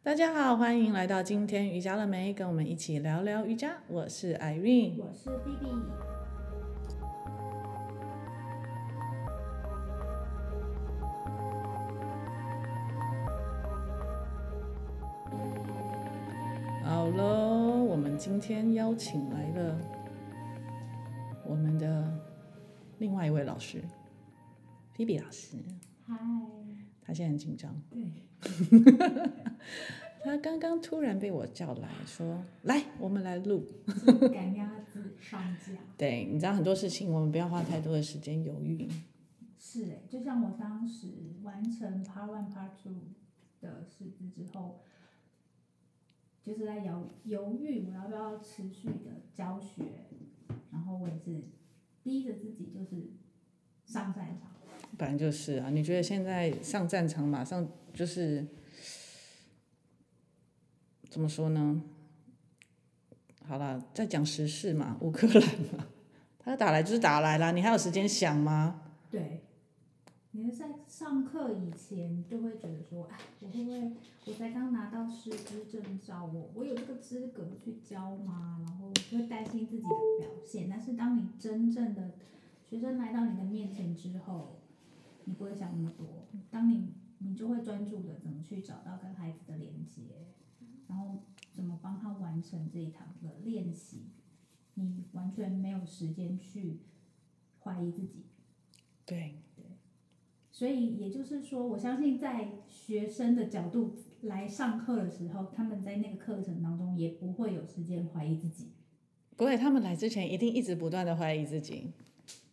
大家好，欢迎来到今天瑜伽了没？跟我们一起聊聊瑜伽。我是 Irene，我是 Phoebe。好喽，我们今天邀请来了我们的另外一位老师，Phoebe 老师。嗨。他现在很紧张。对。他刚刚突然被我叫来说：“来，我们来录。”赶鸭子上架。对，你知道很多事情，我们不要花太多的时间犹豫。是哎，就像我当时完成 Part One、Part Two 的师资之后，就是在犹犹豫我要不要持续的教学，然后我也是逼着自己就是上战场。本来就是啊，你觉得现在上战场马上就是？怎么说呢？好了，再讲时事嘛，乌克兰嘛，他打来就是打来了，你还有时间想吗？对，你在上课以前就会觉得说，哎，我会不会我才刚拿到师资证照，我我有这个资格去教吗？然后会担心自己的表现。但是当你真正的学生来到你的面前之后，你不会想那么多，当你你就会专注的怎么去找到跟孩子的连接。然后怎么帮他完成这一堂的练习？你完全没有时间去怀疑自己。对对，所以也就是说，我相信在学生的角度来上课的时候，他们在那个课程当中也不会有时间怀疑自己。不会，他们来之前一定一直不断的怀疑自己，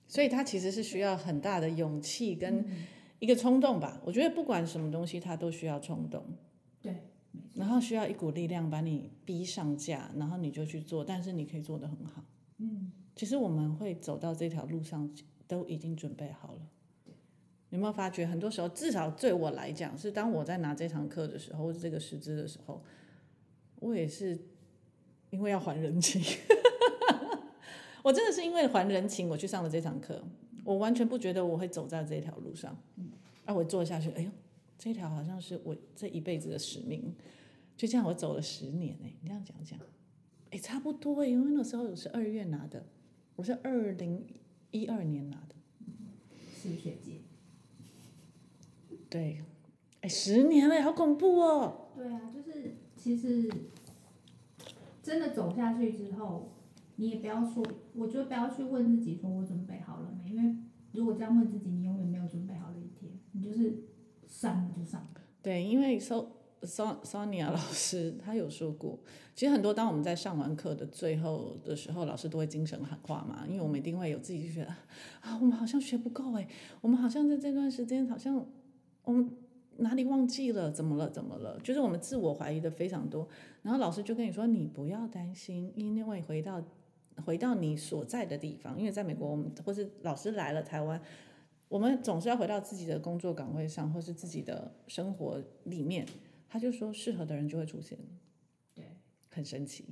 所以他其实是需要很大的勇气跟一个冲动吧。我觉得不管什么东西，他都需要冲动。对。然后需要一股力量把你逼上架，然后你就去做，但是你可以做得很好。嗯，其实我们会走到这条路上，都已经准备好了。有没有发觉，很多时候，至少对我来讲，是当我在拿这堂课的时候，或者这个师资的时候，我也是因为要还人情。我真的是因为还人情，我去上了这堂课。我完全不觉得我会走在这条路上。嗯，啊，我做下去，哎呦，这条好像是我这一辈子的使命。就这样，我走了十年哎，你这样讲讲，哎，差不多哎，因为那时候我是二月拿的，我是二零一二年拿的，是学姐。对，哎，十年了，好恐怖哦。对啊，就是其实真的走下去之后，你也不要说，我觉得不要去问自己说我准备好了没，因为如果这样问自己，你永远没有准备好的一天，你就是上了就上了。对，因为 so。Sonia 老师他有说过，其实很多当我们在上完课的最后的时候，老师都会精神喊话嘛，因为我们一定会有自己觉得啊，我们好像学不够哎，我们好像在这段时间好像我们哪里忘记了，怎么了怎么了，就是我们自我怀疑的非常多。然后老师就跟你说，你不要担心，因为回到回到你所在的地方，因为在美国我们或是老师来了台湾，我们总是要回到自己的工作岗位上，或是自己的生活里面。他就说，适合的人就会出现，对，很神奇。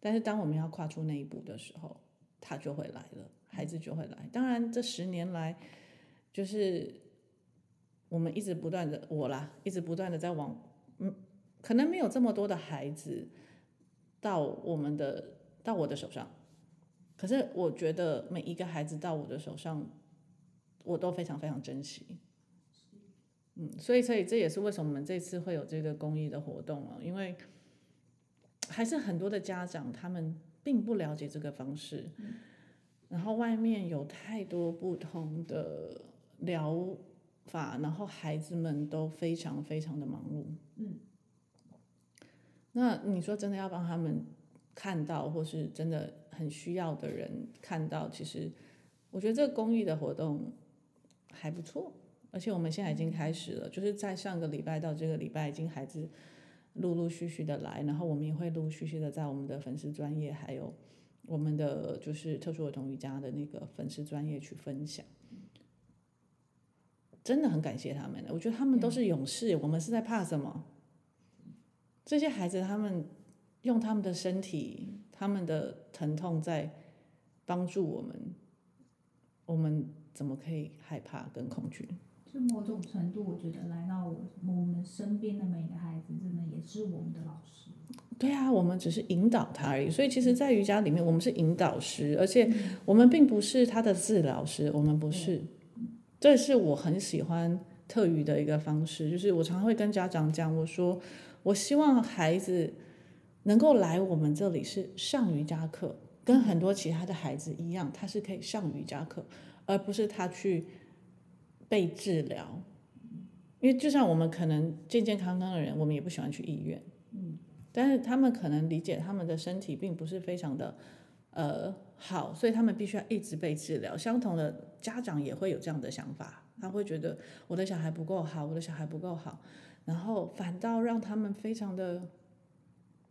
但是当我们要跨出那一步的时候，他就会来了，孩子就会来。当然，这十年来，就是我们一直不断的我啦，一直不断的在往，嗯，可能没有这么多的孩子到我们的到我的手上，可是我觉得每一个孩子到我的手上，我都非常非常珍惜。嗯，所以，所以这也是为什么我们这次会有这个公益的活动了，因为还是很多的家长他们并不了解这个方式，然后外面有太多不同的疗法，然后孩子们都非常非常的忙碌。嗯，那你说真的要帮他们看到，或是真的很需要的人看到，其实我觉得这个公益的活动还不错。而且我们现在已经开始了，就是在上个礼拜到这个礼拜，已经孩子陆陆续续的来，然后我们也会陆陆续续的在我们的粉丝专业，还有我们的就是特殊儿童瑜伽的那个粉丝专业去分享。真的很感谢他们，我觉得他们都是勇士，我们是在怕什么？这些孩子他们用他们的身体、他们的疼痛在帮助我们，我们怎么可以害怕跟恐惧？就某种程度，我觉得来到我我们身边的每一个孩子，真的也是我们的老师。对啊，我们只是引导他而已。所以其实，在瑜伽里面，我们是引导师，而且我们并不是他的治疗师，我们不是。这是我很喜欢特语的一个方式，就是我常常会跟家长讲，我说我希望孩子能够来我们这里是上瑜伽课，跟很多其他的孩子一样，他是可以上瑜伽课，而不是他去被治疗。因为就像我们可能健健康康的人，我们也不喜欢去医院。嗯但是他们可能理解他们的身体并不是非常的，呃好，所以他们必须要一直被治疗。相同的家长也会有这样的想法，他会觉得我的小孩不够好，我的小孩不够好，然后反倒让他们非常的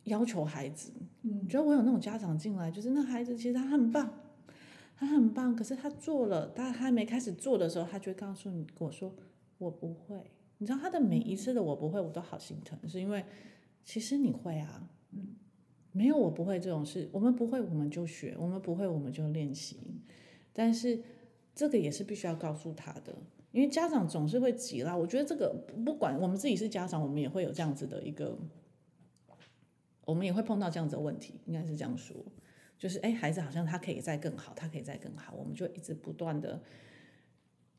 要求孩子。嗯，觉得我有那种家长进来，就是那孩子其实他很棒，他很棒，可是他做了，他还没开始做的时候，他就会告诉你我说我不会。你知道他的每一次的我不会，我都好心疼，是因为。其实你会啊，嗯，没有我不会这种事，我们不会我们就学，我们不会我们就练习，但是这个也是必须要告诉他的，因为家长总是会急啦。我觉得这个不管我们自己是家长，我们也会有这样子的一个，我们也会碰到这样子的问题，应该是这样说，就是哎，孩子好像他可以再更好，他可以再更好，我们就一直不断的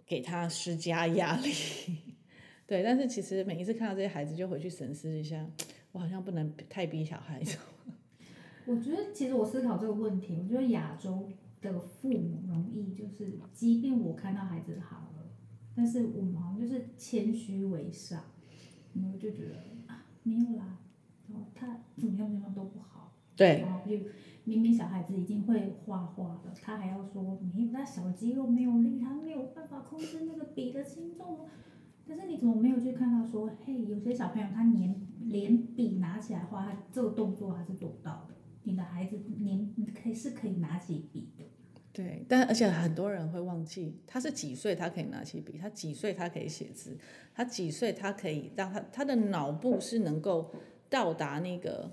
给他施加压力，对，但是其实每一次看到这些孩子，就回去审视一下。我好像不能太逼小孩子。我觉得，其实我思考这个问题，我觉得亚洲的父母容易就是，即便我看到孩子好了，但是我们好像就是谦虚为上，然后就觉得啊没有啦，他怎么样怎么样都不好。对。然后就明明小孩子已经会画画了，他还要说没有，那小肌肉没有力，他没有办法控制那个笔的轻重。但是你怎么没有去看到说，嘿，有些小朋友他连连笔拿起来画，他这个动作还是做不到的。你的孩子连可以是可以拿起笔的。对，但而且很多人会忘记，他是几岁他可以拿起笔，他几岁他可以写字，他几岁他可以让他他的脑部是能够到达那个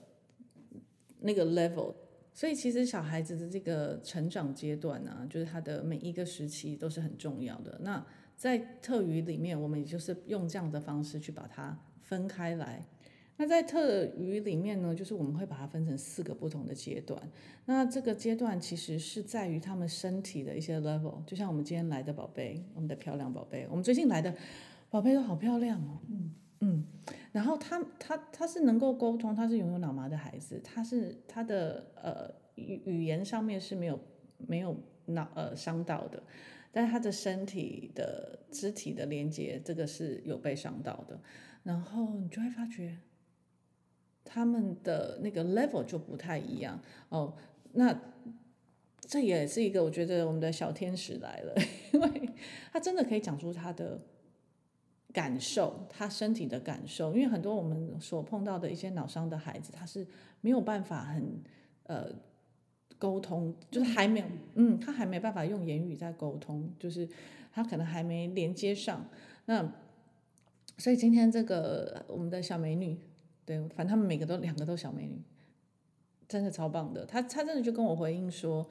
那个 level。所以其实小孩子的这个成长阶段呢、就是他的每一个时期都是很重要的。那在特语里面，我们也就是用这样的方式去把它分开来。那在特语里面呢，就是我们会把它分成四个不同的阶段。那这个阶段其实是在于他们身体的一些 level，就像我们今天来的宝贝，我们的漂亮宝贝，我们最近来的宝贝都好漂亮哦。嗯嗯。然后他他他是能够沟通，他是拥有脑麻的孩子，他是他的呃语语言上面是没有没有脑呃伤到的。但是他的身体的肢体的连接，这个是有被伤到的，然后你就会发觉，他们的那个 level 就不太一样哦。那这也是一个我觉得我们的小天使来了，因为他真的可以讲出他的感受，他身体的感受。因为很多我们所碰到的一些脑伤的孩子，他是没有办法很呃。沟通就是还没有，嗯，他还没办法用言语在沟通，就是他可能还没连接上。那所以今天这个我们的小美女，对，反正他们每个都两个都小美女，真的超棒的。他他真的就跟我回应说，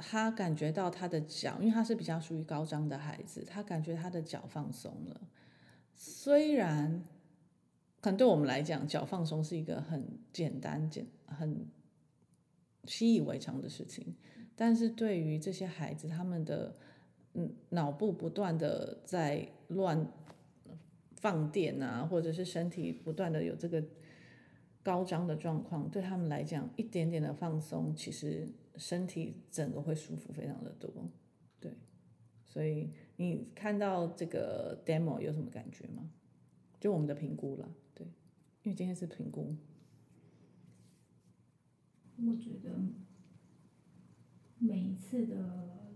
他感觉到他的脚，因为他是比较属于高张的孩子，他感觉他的脚放松了。虽然可能对我们来讲，脚放松是一个很简单、简很。习以为常的事情，但是对于这些孩子，他们的嗯脑部不断的在乱放电啊，或者是身体不断的有这个高张的状况，对他们来讲，一点点的放松，其实身体整个会舒服非常的多。对，所以你看到这个 demo 有什么感觉吗？就我们的评估了，对，因为今天是评估。我觉得每一次的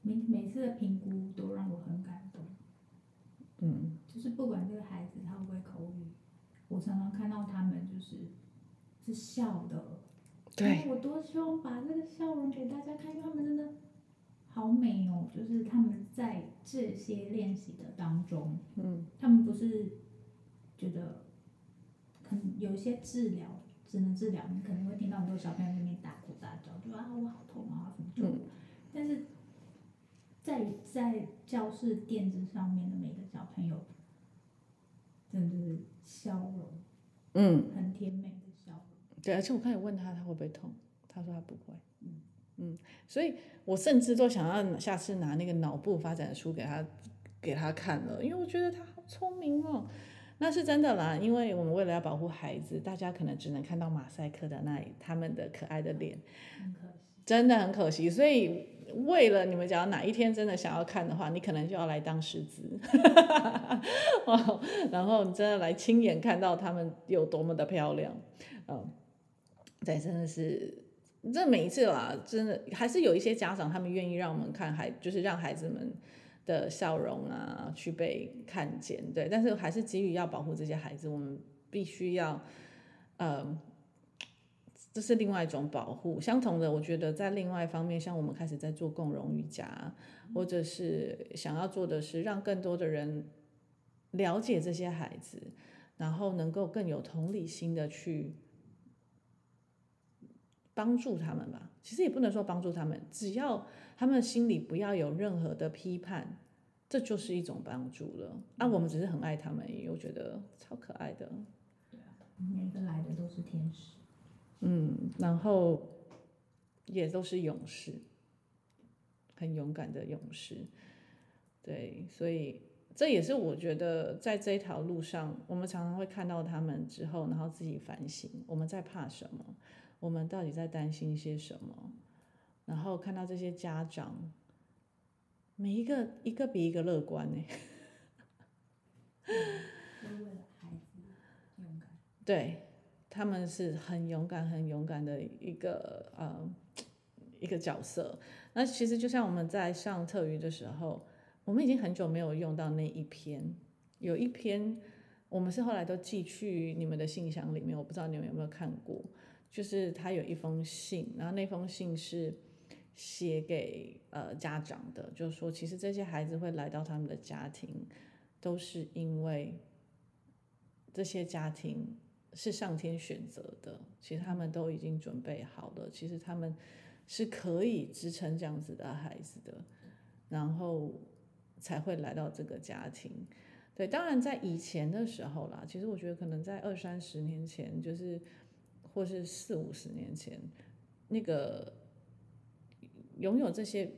每每次的评估都让我很感动，嗯，就是不管这个孩子他会不会口语，我常常看到他们就是是笑的，对，我多希望把这个笑容给大家看，因为他们真的好美哦，就是他们在这些练习的当中，嗯，他们不是觉得可能有一些治疗。只能治疗，你可能会听到很多小朋友在那边大哭大叫，就啊我好痛啊什么就，但是在在教室垫子上面的每个小朋友，真的是笑容，嗯，很甜美。对，而且我开始问他，他会不会痛？他说他不会。嗯嗯，所以我甚至都想要下次拿那个脑部发展的书给他给他看了，因为我觉得他好聪明哦。那是真的啦，因为我们为了要保护孩子，大家可能只能看到马赛克的那里，他们的可爱的脸，真的很可惜。所以为了你们，假如哪一天真的想要看的话，你可能就要来当师资，然后你真的来亲眼看到他们有多么的漂亮，嗯，对，真的是，这每一次啦，真的还是有一些家长他们愿意让我们看孩，就是让孩子们。的笑容啊，去被看见，对，但是还是基于要保护这些孩子，我们必须要，呃，这是另外一种保护。相同的，我觉得在另外一方面，像我们开始在做共融瑜伽，或者是想要做的是让更多的人了解这些孩子，然后能够更有同理心的去帮助他们吧。其实也不能说帮助他们，只要。他们心里不要有任何的批判，这就是一种帮助了。啊，我们只是很爱他们，我觉得超可爱的。对啊，每个来的都是天使。嗯，然后也都是勇士，很勇敢的勇士。对，所以这也是我觉得在这条路上，我们常常会看到他们之后，然后自己反省，我们在怕什么？我们到底在担心些什么？然后看到这些家长，每一个一个比一个乐观呢。对，他们是很勇敢、很勇敢的一个呃一个角色。那其实就像我们在上特瑜的时候，我们已经很久没有用到那一篇。有一篇，我们是后来都寄去你们的信箱里面，我不知道你们有没有看过。就是他有一封信，然后那封信是。写给呃家长的，就是说，其实这些孩子会来到他们的家庭，都是因为这些家庭是上天选择的，其实他们都已经准备好了，其实他们是可以支撑这样子的孩子的，然后才会来到这个家庭。对，当然在以前的时候啦，其实我觉得可能在二三十年前，就是或是四五十年前，那个。拥有这些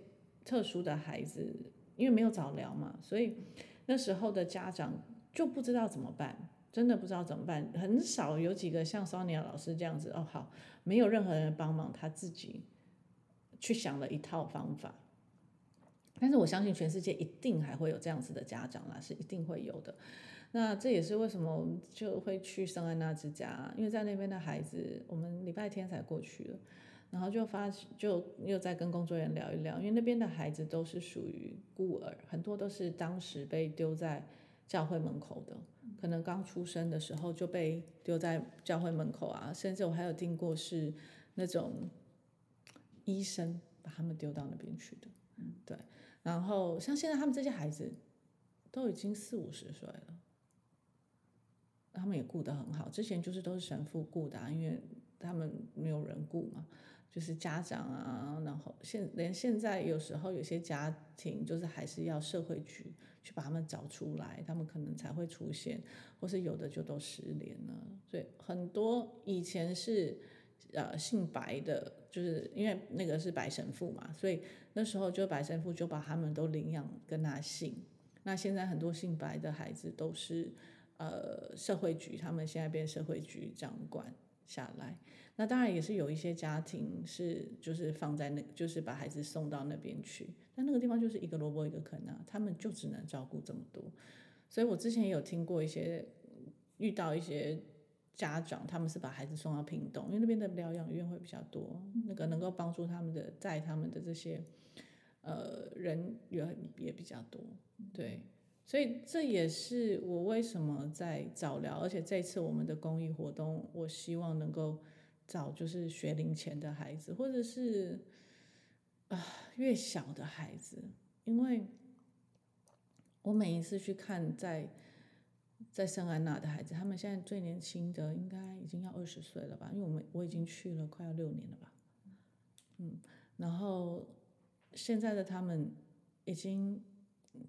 特殊的孩子，因为没有早疗嘛，所以那时候的家长就不知道怎么办，真的不知道怎么办。很少有几个像 Sonia 老师这样子，哦，好，没有任何人帮忙，他自己去想了一套方法。但是我相信全世界一定还会有这样子的家长啦，是一定会有的。那这也是为什么我们就会去圣安娜之家，因为在那边的孩子，我们礼拜天才过去的。然后就发就又在跟工作人员聊一聊，因为那边的孩子都是属于孤儿，很多都是当时被丢在教会门口的，可能刚出生的时候就被丢在教会门口啊，甚至我还有听过是那种医生把他们丢到那边去的，对。然后像现在他们这些孩子都已经四五十岁了，他们也顾得很好，之前就是都是神父顾的啊，因为他们没有人顾嘛。就是家长啊，然后现连现在有时候有些家庭就是还是要社会局去把他们找出来，他们可能才会出现，或是有的就都失联了。所以很多以前是呃姓白的，就是因为那个是白神父嘛，所以那时候就白神父就把他们都领养跟他姓。那现在很多姓白的孩子都是呃社会局，他们现在变社会局掌管下来。那当然也是有一些家庭是就是放在那，就是把孩子送到那边去，但那个地方就是一个萝卜一个坑啊，他们就只能照顾这么多。所以我之前也有听过一些遇到一些家长，他们是把孩子送到屏东，因为那边的疗养院会比较多，那个能够帮助他们的带他们的这些呃人也也比较多。对，所以这也是我为什么在早疗，而且这次我们的公益活动，我希望能够。找就是学龄前的孩子，或者是啊、越小的孩子，因为我每一次去看在在圣安娜的孩子，他们现在最年轻的应该已经要二十岁了吧？因为我们我已经去了快要六年了吧，嗯，然后现在的他们已经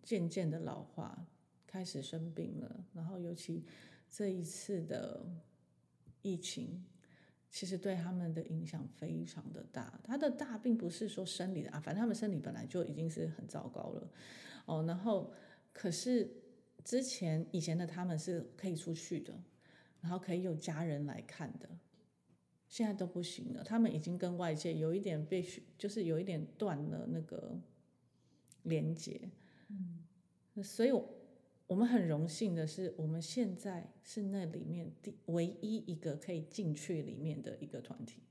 渐渐的老化，开始生病了，然后尤其这一次的疫情，其实对他们的影响非常的大。他的大并不是说生理的啊，反正他们生理本来就已经是很糟糕了哦。然后可是之前以前的他们是可以出去的，然后可以有家人来看的，现在都不行了。他们已经跟外界有一点被，就是有一点断了那个连接。所以我。我们很荣幸的是，我们现在是那里面第唯一一个可以进去里面的一个团体。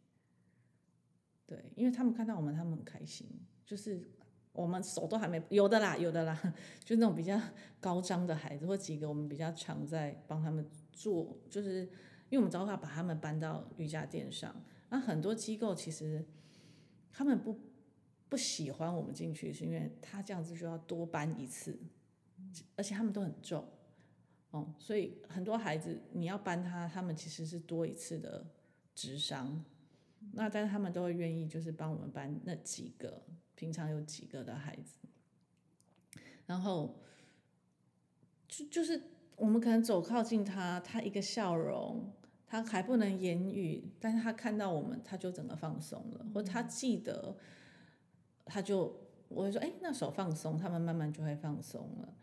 对，因为他们看到我们，他们很开心。就是我们手都还没有的啦，有的啦，就那种比较高张的孩子，或几个我们比较常在帮他们做，就是因为我们早晚把他们搬到瑜伽垫上。那很多机构其实他们不不喜欢我们进去，是因为他这样子就要多搬一次。而且他们都很重，哦，所以很多孩子你要搬他，他们其实是多一次的智商。那但是他们都会愿意，就是帮我们搬那几个平常有几个的孩子。然后就就是我们可能走靠近他，他一个笑容，他还不能言语，但是他看到我们，他就整个放松了，或他记得，他就我会说，哎，那手放松，他们慢慢就会放松了。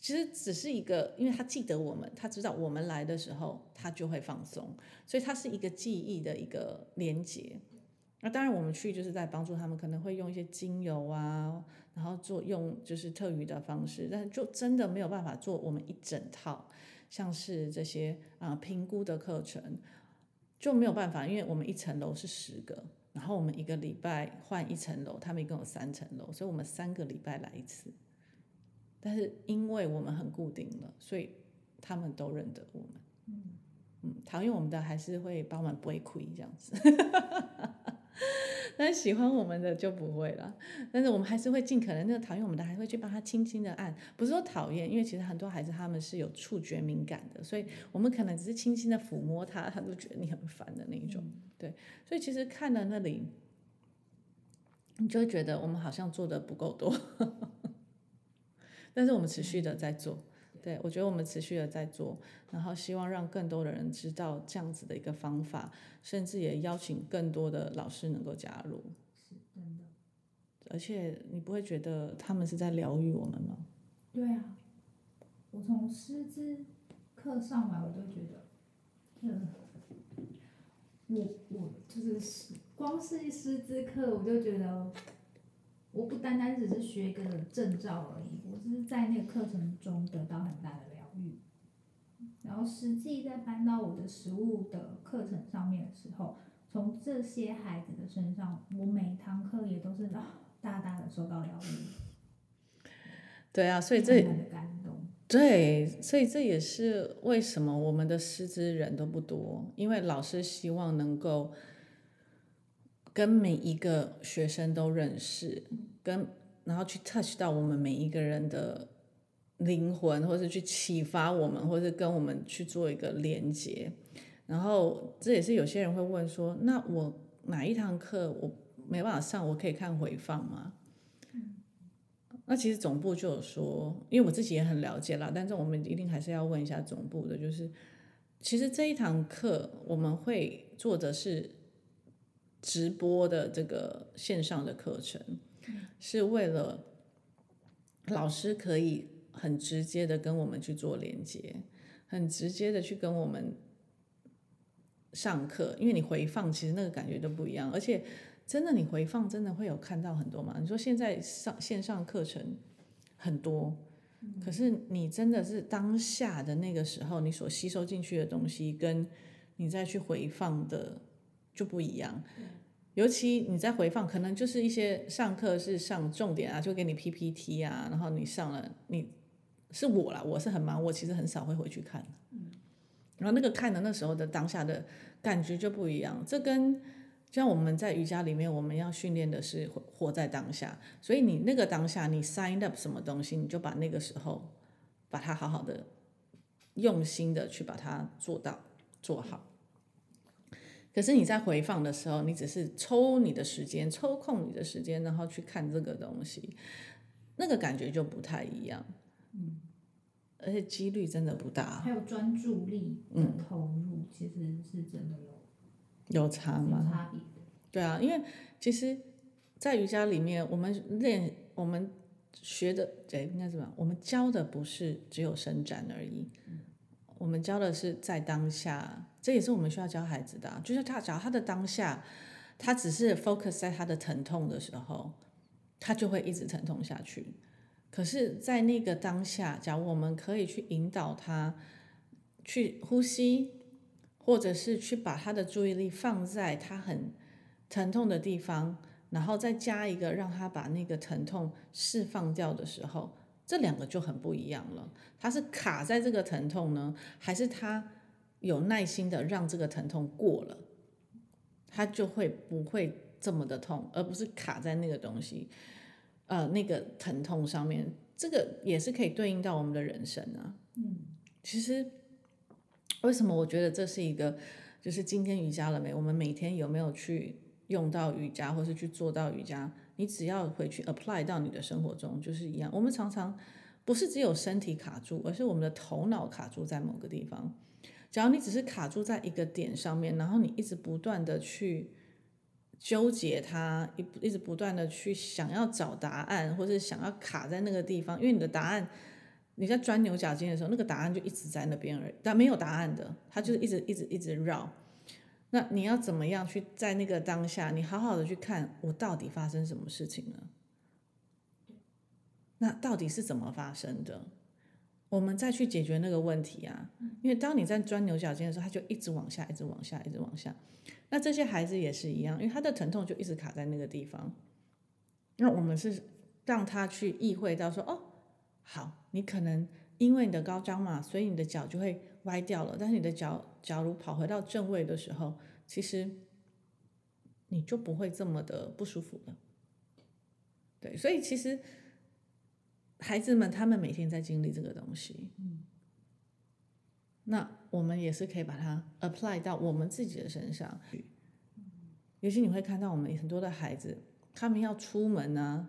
其实只是一个，因为他记得我们，他知道我们来的时候，他就会放松，所以它是一个记忆的一个连接。那当然，我们去就是在帮助他们，可能会用一些精油啊，然后做用就是特余的方式，但就真的没有办法做我们一整套，像是这些啊评估的课程就没有办法，因为我们一层楼是十个，然后我们一个礼拜换一层楼，他们一共有三层楼，所以我们三个礼拜来一次。但是因为我们很固定了，所以他们都认得我们。嗯嗯，讨厌我们的还是会帮我们背亏这样子，但是喜欢我们的就不会了。但是我们还是会尽可能，那个讨厌我们的还会去帮他轻轻的按，不是说讨厌，因为其实很多孩子他们是有触觉敏感的，所以我们可能只是轻轻的抚摸他，他都觉得你很烦的那一种。对，所以其实看了那里，你就会觉得我们好像做的不够多。但是我们持续的在做，对，我觉得我们持续的在做，然后希望让更多的人知道这样子的一个方法，甚至也邀请更多的老师能够加入。是真的，而且你不会觉得他们是在疗愈我们吗？对啊，我从师资课上来，我都觉得，嗯，我我就是光是一师资课，我就觉得。我不单单只是学一个证照而已，我只是在那个课程中得到很大的疗愈。然后实际在搬到我的实物的课程上面的时候，从这些孩子的身上，我每堂课也都是啊，大大的受到疗愈。对啊，所以这对，所以这也是为什么我们的师资人都不多，因为老师希望能够。跟每一个学生都认识，跟然后去 touch 到我们每一个人的灵魂，或是去启发我们，或是跟我们去做一个连接。然后这也是有些人会问说：那我哪一堂课我没办法上，我可以看回放吗？那其实总部就有说，因为我自己也很了解啦，但是我们一定还是要问一下总部的，就是其实这一堂课我们会做的是。直播的这个线上的课程，是为了老师可以很直接的跟我们去做连接，很直接的去跟我们上课。因为你回放，其实那个感觉都不一样。而且，真的你回放，真的会有看到很多吗？你说现在上线上课程很多，可是你真的是当下的那个时候，你所吸收进去的东西，跟你再去回放的。就不一样，尤其你在回放，可能就是一些上课是上重点啊，就给你 PPT 啊，然后你上了，你是我啦，我是很忙，我其实很少会回去看，然后那个看的那时候的当下的感觉就不一样，这跟像我们在瑜伽里面，我们要训练的是活在当下，所以你那个当下你 sign up 什么东西，你就把那个时候把它好好的用心的去把它做到做好。可是你在回放的时候，你只是抽你的时间，抽空你的时间，然后去看这个东西。那个感觉就不太一样。嗯，而且几率真的不大。还有专注力的投入，嗯、其实是真的有有差吗？差别。对啊，因为其实，在瑜伽里面，我们练我们学的，对，应该怎么样？我们教的不是只有伸展而已，嗯、我们教的是在当下，这也是我们需要教孩子的、就是他，只要他的当下，他只是 focus 在他的疼痛的时候，他就会一直疼痛下去。可是，在那个当下，假如我们可以去引导他去呼吸，或者是去把他的注意力放在他很疼痛的地方，然后再加一个让他把那个疼痛释放掉的时候，这两个就很不一样了。他是卡在这个疼痛呢，还是他有耐心的让这个疼痛过了，它就会不会这么的痛，而不是卡在那个东西，呃，那个疼痛上面。这个也是可以对应到我们的人生啊。嗯，其实为什么我觉得这是一个，就是今天瑜伽了没？我们每天有没有去？用到瑜伽，或是去做到瑜伽，你只要回去 apply 到你的生活中，就是一样。我们常常不是只有身体卡住，而是我们的头脑卡住在某个地方。假如你只是卡住在一个点上面，然后你一直不断的去纠结它，一一直不断的去想要找答案，或是想要卡在那个地方，因为你的答案你在钻牛角尖的时候，那个答案就一直在那边而已，但没有答案的，它就是一直一直一直绕。那你要怎么样去在那个当下，你好好的去看我到底发生什么事情了？那到底是怎么发生的？我们再去解决那个问题啊！因为当你在钻牛角尖的时候，它就一直往下，一直往下，一直往下。那这些孩子也是一样，因为他的疼痛就一直卡在那个地方。那我们是让他去意会到说，哦，好，你可能因为你的高张嘛，所以你的脚就会歪掉了。但是你的脚，假如跑回到正位的时候，其实你就不会这么的不舒服了。对，所以其实孩子们他们每天在经历这个东西，嗯，那我们也是可以把它 apply 到我们自己的身上。尤其你会看到我们很多的孩子，他们要出门啊，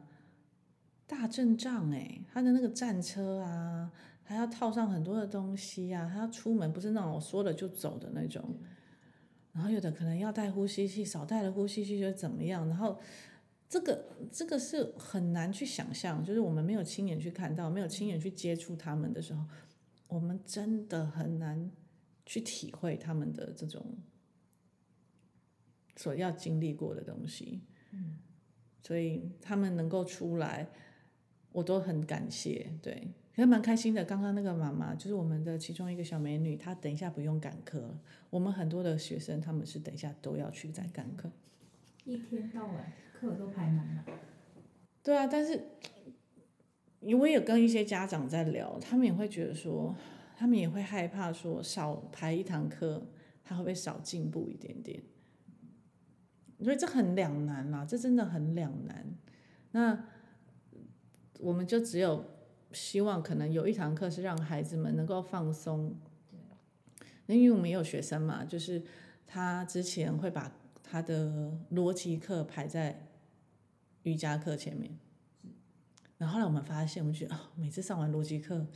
大阵仗哎，他的那个战车啊。还要套上很多的东西呀、啊，他要出门不是那种我说了就走的那种，然后有的可能要带呼吸器，少带了呼吸器就怎么样，然后这个这个是很难去想象，就是我们没有亲眼去看到，没有亲眼去接触他们的时候，我们真的很难去体会他们的这种所要经历过的东西，嗯，所以他们能够出来，我都很感谢，对。还蛮开心的。刚刚那个妈妈就是我们的其中一个小美女，她等一下不用赶课了。我们很多的学生他们是等一下都要去再赶课，一天到晚课都排满了。对啊，但是我也跟一些家长在聊，他们也会觉得说，他们也会害怕说少排一堂课，他会不会少进步一点点？所以这很两难啦，这真的很两难。那我们就只有。希望可能有一堂课是让孩子们能够放松。那因为我们也有学生嘛，就是他之前会把他的逻辑课排在瑜伽课前面，然后后来我们发现，我们觉得啊，每次上完逻辑课，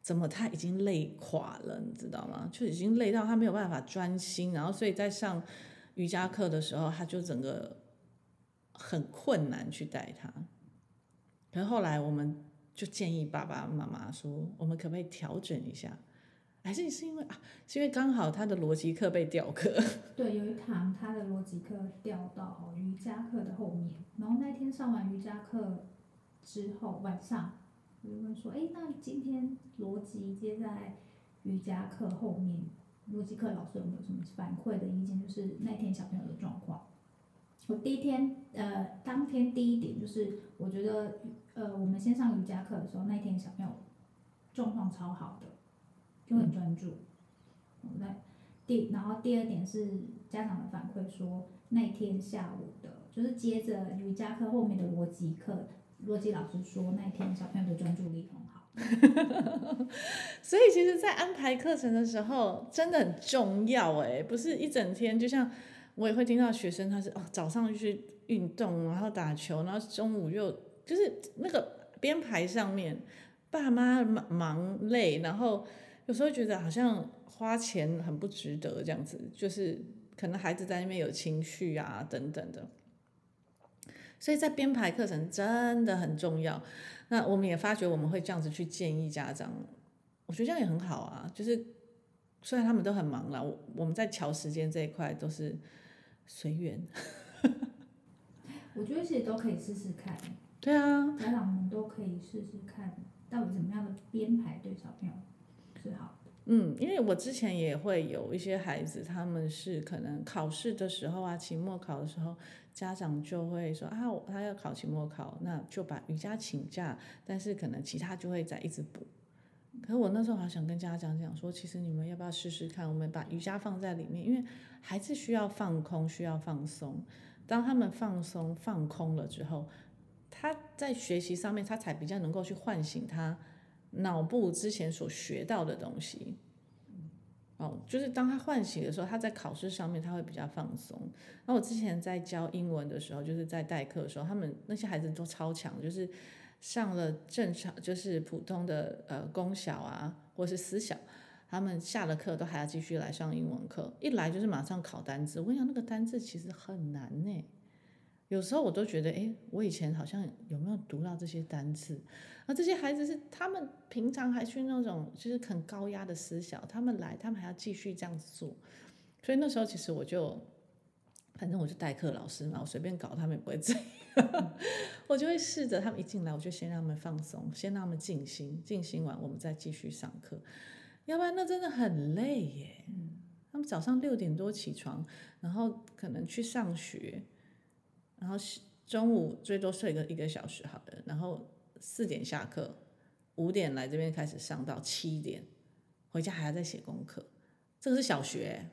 怎么他已经累垮了，你知道吗？就已经累到他没有办法专心，然后所以在上瑜伽课的时候，他就整个很困难去带他。可是后来我们。就建议爸爸妈妈说，我们可不可以调整一下？还是是因为啊，是因为刚好他的逻辑课被调课。对，有一堂他的逻辑课调到瑜伽课的后面，然后那天上完瑜伽课之后，晚上我就问说，哎，那今天逻辑接在瑜伽课后面，逻辑课老师有没有什么反馈的意见？就是那天小朋友的状况。我第一天，呃，当天第一点就是，我觉得，呃，我们先上瑜伽课的时候，那天小朋友状况超好的，就很专注。那、嗯、第，然后第二点是家长的反馈说，那天下午的，就是接着瑜伽课后面的逻辑课，逻辑老师说那天小朋友的专注力很好。所以其实，在安排课程的时候，真的很重要哎，不是一整天，就像。我也会听到学生，他是哦早上去运动，然后打球，然后中午又就是那个编排上面，爸妈忙忙累，然后有时候觉得好像花钱很不值得这样子，就是可能孩子在那边有情绪啊等等的，所以在编排课程真的很重要。那我们也发觉我们会这样子去建议家长，我觉得这样也很好啊。就是虽然他们都很忙了，我我们在调时间这一块都是随缘。我觉得其实都可以试试看。对啊，家长们都可以试试看，到底怎么样的编排对小朋友嗯，因为我之前也会有一些孩子，他们是可能考试的时候啊，期末考的时候，家长就会说啊，他要考期末考，那就把瑜伽请假，但是可能其他就会再一直补。可是我那时候好想跟家长讲说，其实你们要不要试试看，我们把瑜伽放在里面，因为孩子需要放空，需要放松。当他们放松、放空了之后，他在学习上面，他才比较能够去唤醒他脑部之前所学到的东西。哦，就是当他唤醒的时候，他在考试上面他会比较放松。那我之前在教英文的时候，就是在代课的时候，他们那些孩子都超强，就是上了正常，就是普通的呃公小啊，或是私小。他们下了课都还要继续来上英文课，一来就是马上考单字。我跟你讲，那个单字其实很难呢。有时候我都觉得，哎，我以前好像有没有读到这些单词？而这些孩子是他们平常还去那种就是很高压的私小，他们来，他们还要继续这样子做。所以那时候其实我就，反正我就代课老师嘛，我随便搞，他们也不会怎样。我就会试着他们一进来，我就先让他们放松，先让他们静心，静心完我们再继续上课。要不然那真的很累耶。他们早上六点多起床，然后可能去上学，然后中午最多睡个一个小时好了，然后四点下课，五点来这边开始上到七点，回家还要再写功课。这个是小学，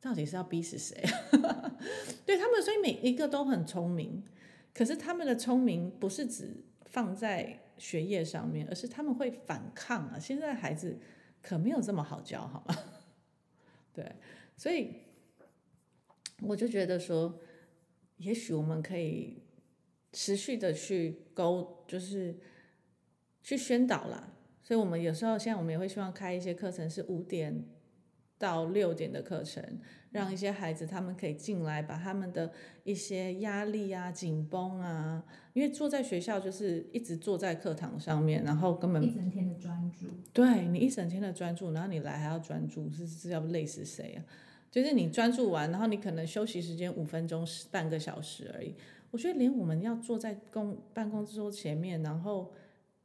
到底是要逼死谁？对他们，所以每一个都很聪明，可是他们的聪明不是指放在。学业上面，而是他们会反抗啊！现在孩子可没有这么好教，好吗？对，所以我就觉得说，也许我们可以持续的去沟，就是去宣导啦。所以，我们有时候现在我们也会希望开一些课程，是五点到六点的课程。让一些孩子他们可以进来，把他们的一些压力啊、紧绷啊，因为坐在学校就是一直坐在课堂上面，然后根本一整天的专注。对，你一整天的专注，然后你来还要专注，是是要累死谁啊？就是你专注完，然后你可能休息时间五分钟、半个小时而已。我觉得连我们要坐在公办公桌前面，然后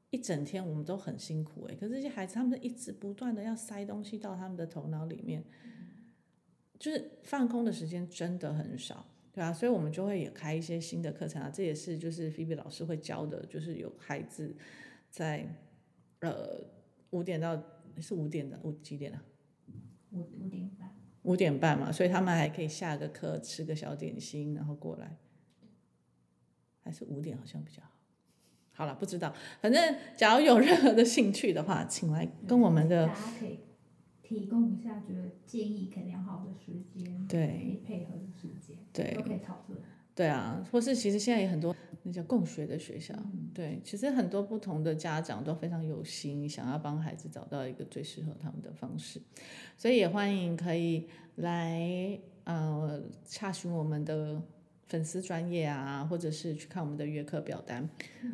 一整天我们都很辛苦哎。可是这些孩子他们一直不断的要塞东西到他们的头脑里面。就是放空的时间真的很少，对啊，所以我们就会也开一些新的课程啊，这也是就是菲比老师会教的，就是有孩子在呃五点到是五点的五几点啊？五五点半。五点半嘛，所以他们还可以下个课吃个小点心，然后过来，还是五点好像比较好。好了，不知道，反正假如有任何的兴趣的话，请来跟我们的。提供一下，觉得建议可良好的时间，对，可以配合的时间，对，都可以讨论。对啊，或是其实现在也很多那叫共学的学校，嗯，对，其实很多不同的家长都非常有心，想要帮孩子找到一个最适合他们的方式，所以也欢迎可以来呃查询我们的。粉丝专业啊，或者是去看我们的约课表单，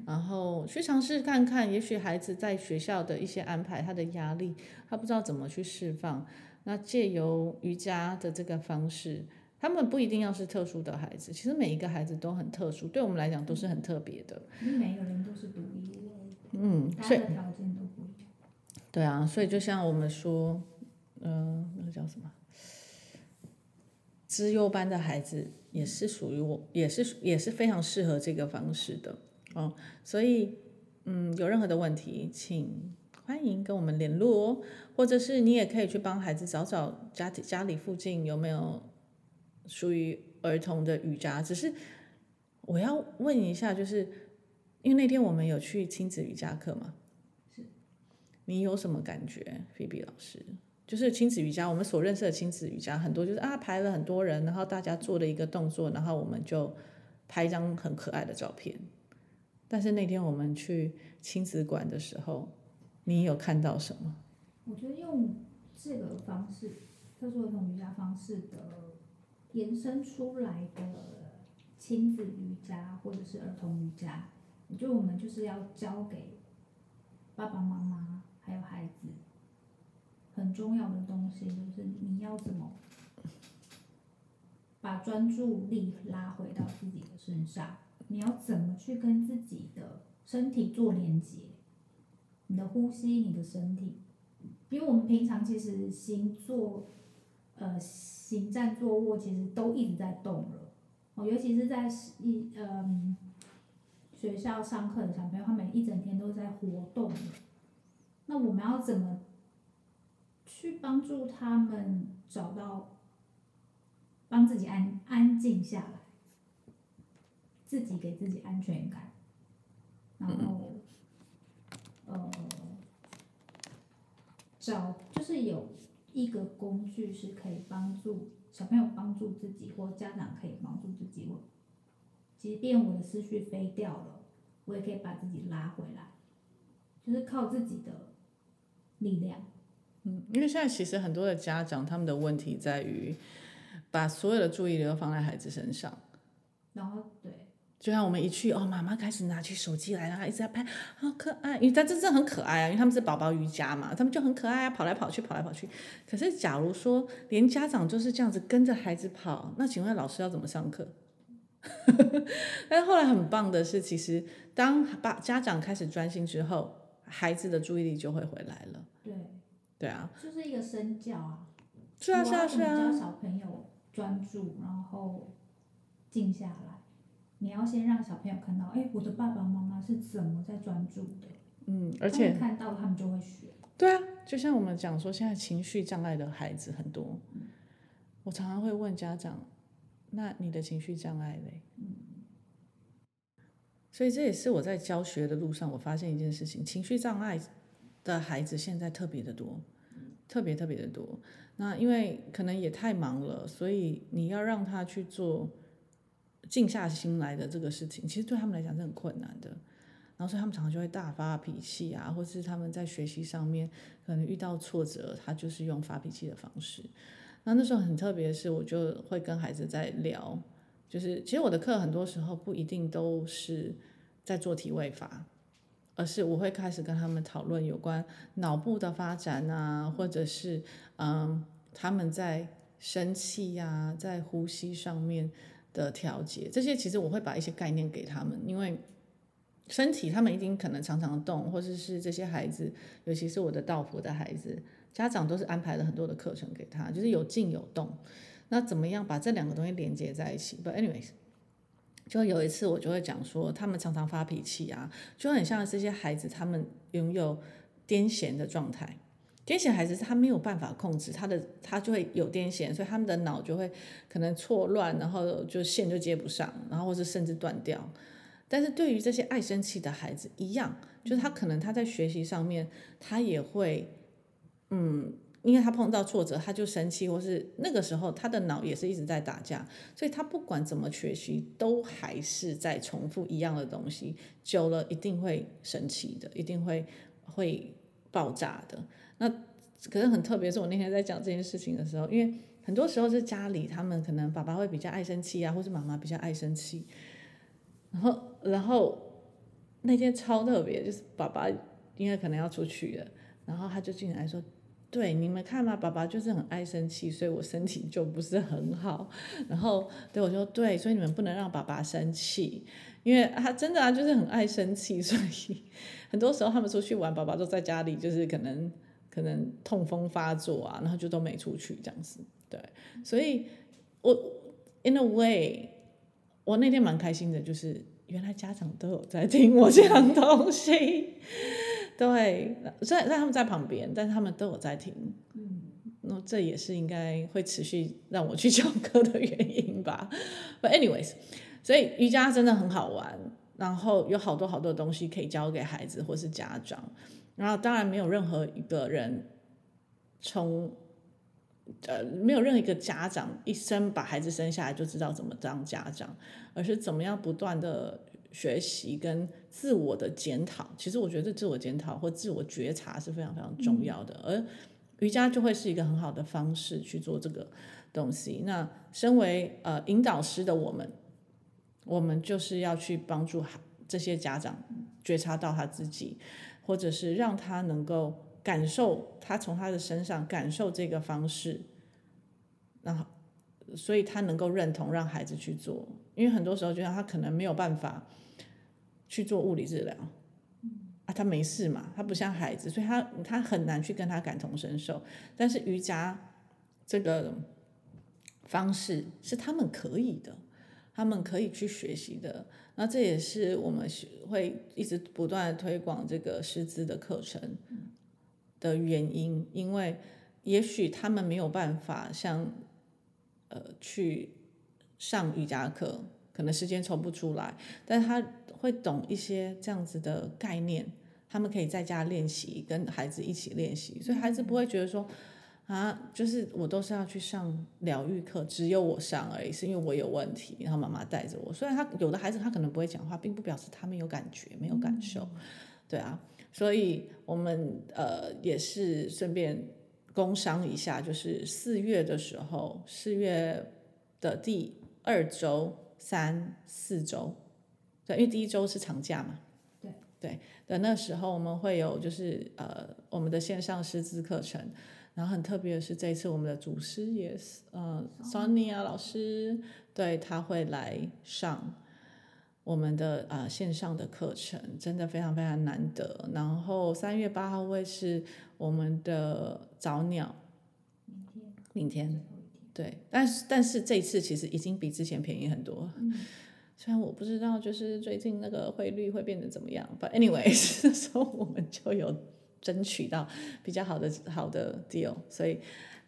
然后去尝试看看，也许孩子在学校的一些安排，他的压力，他不知道怎么去释放。那借由瑜伽的这个方式，他们不一定要是特殊的孩子，其实每一个孩子都很特殊，对我们来讲都是很特别的。因为每个人都是独一无二的，嗯，所以条件都不一样。对啊，所以就像我们说，嗯、呃，那个叫什么？资优班的孩子也是属于我，也是也是非常适合这个方式的哦。所以，嗯，有任何的问题，请欢迎跟我们联络哦，或者是你也可以去帮孩子找找家家里附近有没有属于儿童的瑜伽。只是我要问一下，就是因为那天我们有去亲子瑜伽课嘛，是你有什么感觉，菲比老师？就是亲子瑜伽，我们所认识的亲子瑜伽很多，就是啊排了很多人，然后大家做了一个动作，然后我们就拍一张很可爱的照片。但是那天我们去亲子馆的时候，你有看到什么？我觉得用这个方式，特殊儿童瑜伽方式的延伸出来的亲子瑜伽或者是儿童瑜伽，我觉得我们就是要教给爸爸妈妈还有孩子很重要的东西，就是你要怎么把专注力拉回到自己的身上。你要怎么去跟自己的身体做连接？你的呼吸，你的身体，因为我们平常其实星座、呃行站坐卧，其实都一直在动了。哦，尤其是在一嗯学校上课的小朋友，他们一整天都在活动。那我们要怎么去帮助他们找到，帮自己安安静下来？自己给自己安全感，然后，呃，找就是有一个工具是可以帮助小朋友帮助自己，或家长可以帮助自己。我即便我的思绪飞掉了，我也可以把自己拉回来，就是靠自己的力量。嗯，因为现在其实很多的家长他们的问题在于把所有的注意力都放在孩子身上，然后对。就像我们一去哦，妈妈开始拿起手机来，然后一直在拍，好可爱，因为他真正很可爱啊，因为他们是宝宝瑜伽嘛，他们就很可爱啊，跑来跑去，跑来跑去。可是假如说连家长就是这样子跟着孩子跑，那请问老师要怎么上课？但是后来很棒的是，其实当爸家长开始专心之后，孩子的注意力就会回来了。对，对啊，就是一个身教啊。是啊，是啊，是啊。教小朋友专注，然后静下来。你要先让小朋友看到，哎，我的爸爸妈妈是怎么在专注的。嗯，而且看到他们就会学。对啊，就像我们讲说，现在情绪障碍的孩子很多。嗯。我常常会问家长，那你的情绪障碍嘞？嗯。所以这也是我在教学的路上，我发现一件事情：情绪障碍的孩子现在特别的多，特别特别的多。那因为可能也太忙了，所以你要让他去做。静下心来的这个事情，其实对他们来讲是很困难的。然后所以他们常常就会大发脾气啊，或是他们在学习上面可能遇到挫折，他就是用发脾气的方式。那那时候很特别的是，我就会跟孩子在聊，就是其实我的课很多时候不一定都是在做体位法，而是我会开始跟他们讨论有关脑部的发展啊，或者是嗯他们在生气呀、在呼吸上面。的调节，这些其实我会把一些概念给他们，因为身体他们一定可能常常动，或者是这些孩子，尤其是我的道服的孩子，家长都是安排了很多的课程给他，就是有静有动。那怎么样把这两个东西连接在一起？But anyways，就有一次我就会讲说，他们常常发脾气啊，就很像这些孩子，他们拥有癫痫的状态。癫痫孩子他没有办法控制他的，他就会有癫痫，所以他们的脑就会可能错乱，然后就线就接不上，然后或是甚至断掉。但是对于这些爱生气的孩子一样，就是他可能他在学习上面他也会，嗯，因为他碰到挫折他就生气，或是那个时候他的脑也是一直在打架，所以他不管怎么学习都还是在重复一样的东西，久了一定会生气的，一定会会爆炸的。那可是很特别，是我那天在讲这件事情的时候，因为很多时候是家里他们可能爸爸会比较爱生气啊，或是妈妈比较爱生气，然后然后那天超特别，就是爸爸因为可能要出去了，然后他就进来说：“对，你们看嘛，爸爸就是很爱生气，所以我身体就不是很好。”然后对我说：“对，所以你们不能让爸爸生气，因为他真的啊，就是很爱生气，所以 很多时候他们出去玩，爸爸都在家里，就是可能。”可能痛风发作啊，然后就都没出去这样子，对，所以我 in a way，我那天蛮开心的，就是原来家长都有在听我讲东西，对，虽然他们在旁边，但是他们都有在听，嗯，那这也是应该会持续让我去教课的原因吧。But anyways，所以瑜伽真的很好玩，然后有好多好多东西可以教给孩子或是家长。然后当然没有任何一个人从呃没有任何一个家长一生把孩子生下来就知道怎么当家长，而是怎么样不断的学习跟自我的检讨。其实我觉得自我检讨或自我觉察是非常非常重要的，而瑜伽就会是一个很好的方式去做这个东西。那身为呃引导师的我们，我们就是要去帮助这些家长觉察到他自己，或者是让他能够感受，他从他的身上感受这个方式，然后。所以他能够认同让孩子去做，因为很多时候就像他可能没有办法去做物理治疗，啊，他没事嘛，他不像孩子，所以他他很难去跟他感同身受。但是瑜伽这个方式是他们可以的，他们可以去学习的。那这也是我们会一直不断推广这个师资的课程的原因，因为也许他们没有办法像。呃，去上瑜伽课，可能时间抽不出来，但是他会懂一些这样子的概念，他们可以在家练习，跟孩子一起练习，所以孩子不会觉得说，啊，就是我都是要去上疗愈课，只有我上而已，是因为我有问题，然后妈妈带着我。虽然他有的孩子他可能不会讲话，并不表示他没有感觉，没有感受，对啊，所以我们呃也是顺便。工商一下，就是四月的时候，四月的第二周、三四周，对，因为第一周是长假嘛，对对的那时候，我们会有就是呃我们的线上师资课程，然后很特别的是这一次我们的祖师也是呃 Sonia 老师，对，他会来上。我们的啊、呃、线上的课程真的非常非常难得。然后三月八号会是我们的早鸟，明天，明天，对，但是但是这一次其实已经比之前便宜很多。嗯、虽然我不知道就是最近那个汇率会变得怎么样，But anyways，这时候我们就有争取到比较好的好的 deal，所以。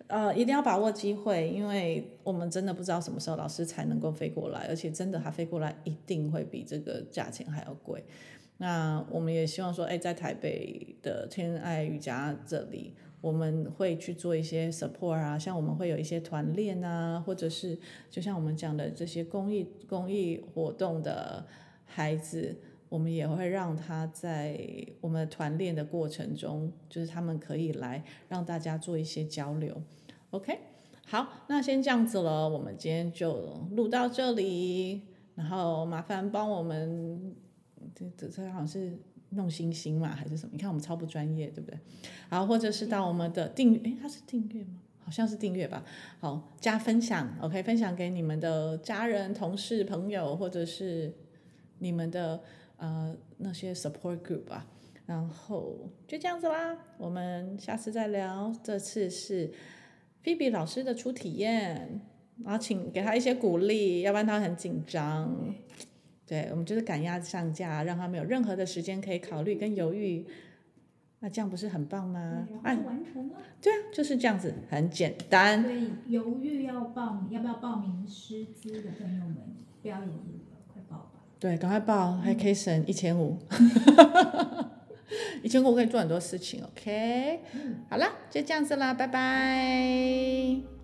呃，一定要把握机会，因为我们真的不知道什么时候老师才能够飞过来，而且真的他飞过来一定会比这个价钱还要贵。那我们也希望说，哎，在台北的天爱瑜伽这里，我们会去做一些 support 啊，像我们会有一些团练啊，或者是就像我们讲的这些公益公益活动的孩子。我们也会让他在我们团练的过程中，就是他们可以来让大家做一些交流。OK，好，那先这样子了，我们今天就录到这里，然后麻烦帮我们，这这好像是弄星星嘛，还是什么？你看我们超不专业，对不对？好，或者是到我们的订阅，诶，它是订阅吗？好像是订阅吧。好，加分享，OK，分享给你们的家人、同事、朋友，或者是你们的。呃，那些 support group 啊，然后就这样子啦，我们下次再聊。这次是菲比老师的初体验，然后请给他一些鼓励，要不然他很紧张。对，我们就是赶鸭子上架，让他没有任何的时间可以考虑跟犹豫。那这样不是很棒吗？哎，完成了。对啊，就是这样子，很简单。所以犹豫要报名，要不要报名师资的朋友们，不要犹豫。对，赶快报，还可以省一千五，一千五可以做很多事情，OK？、嗯、好了，就这样子啦，拜拜。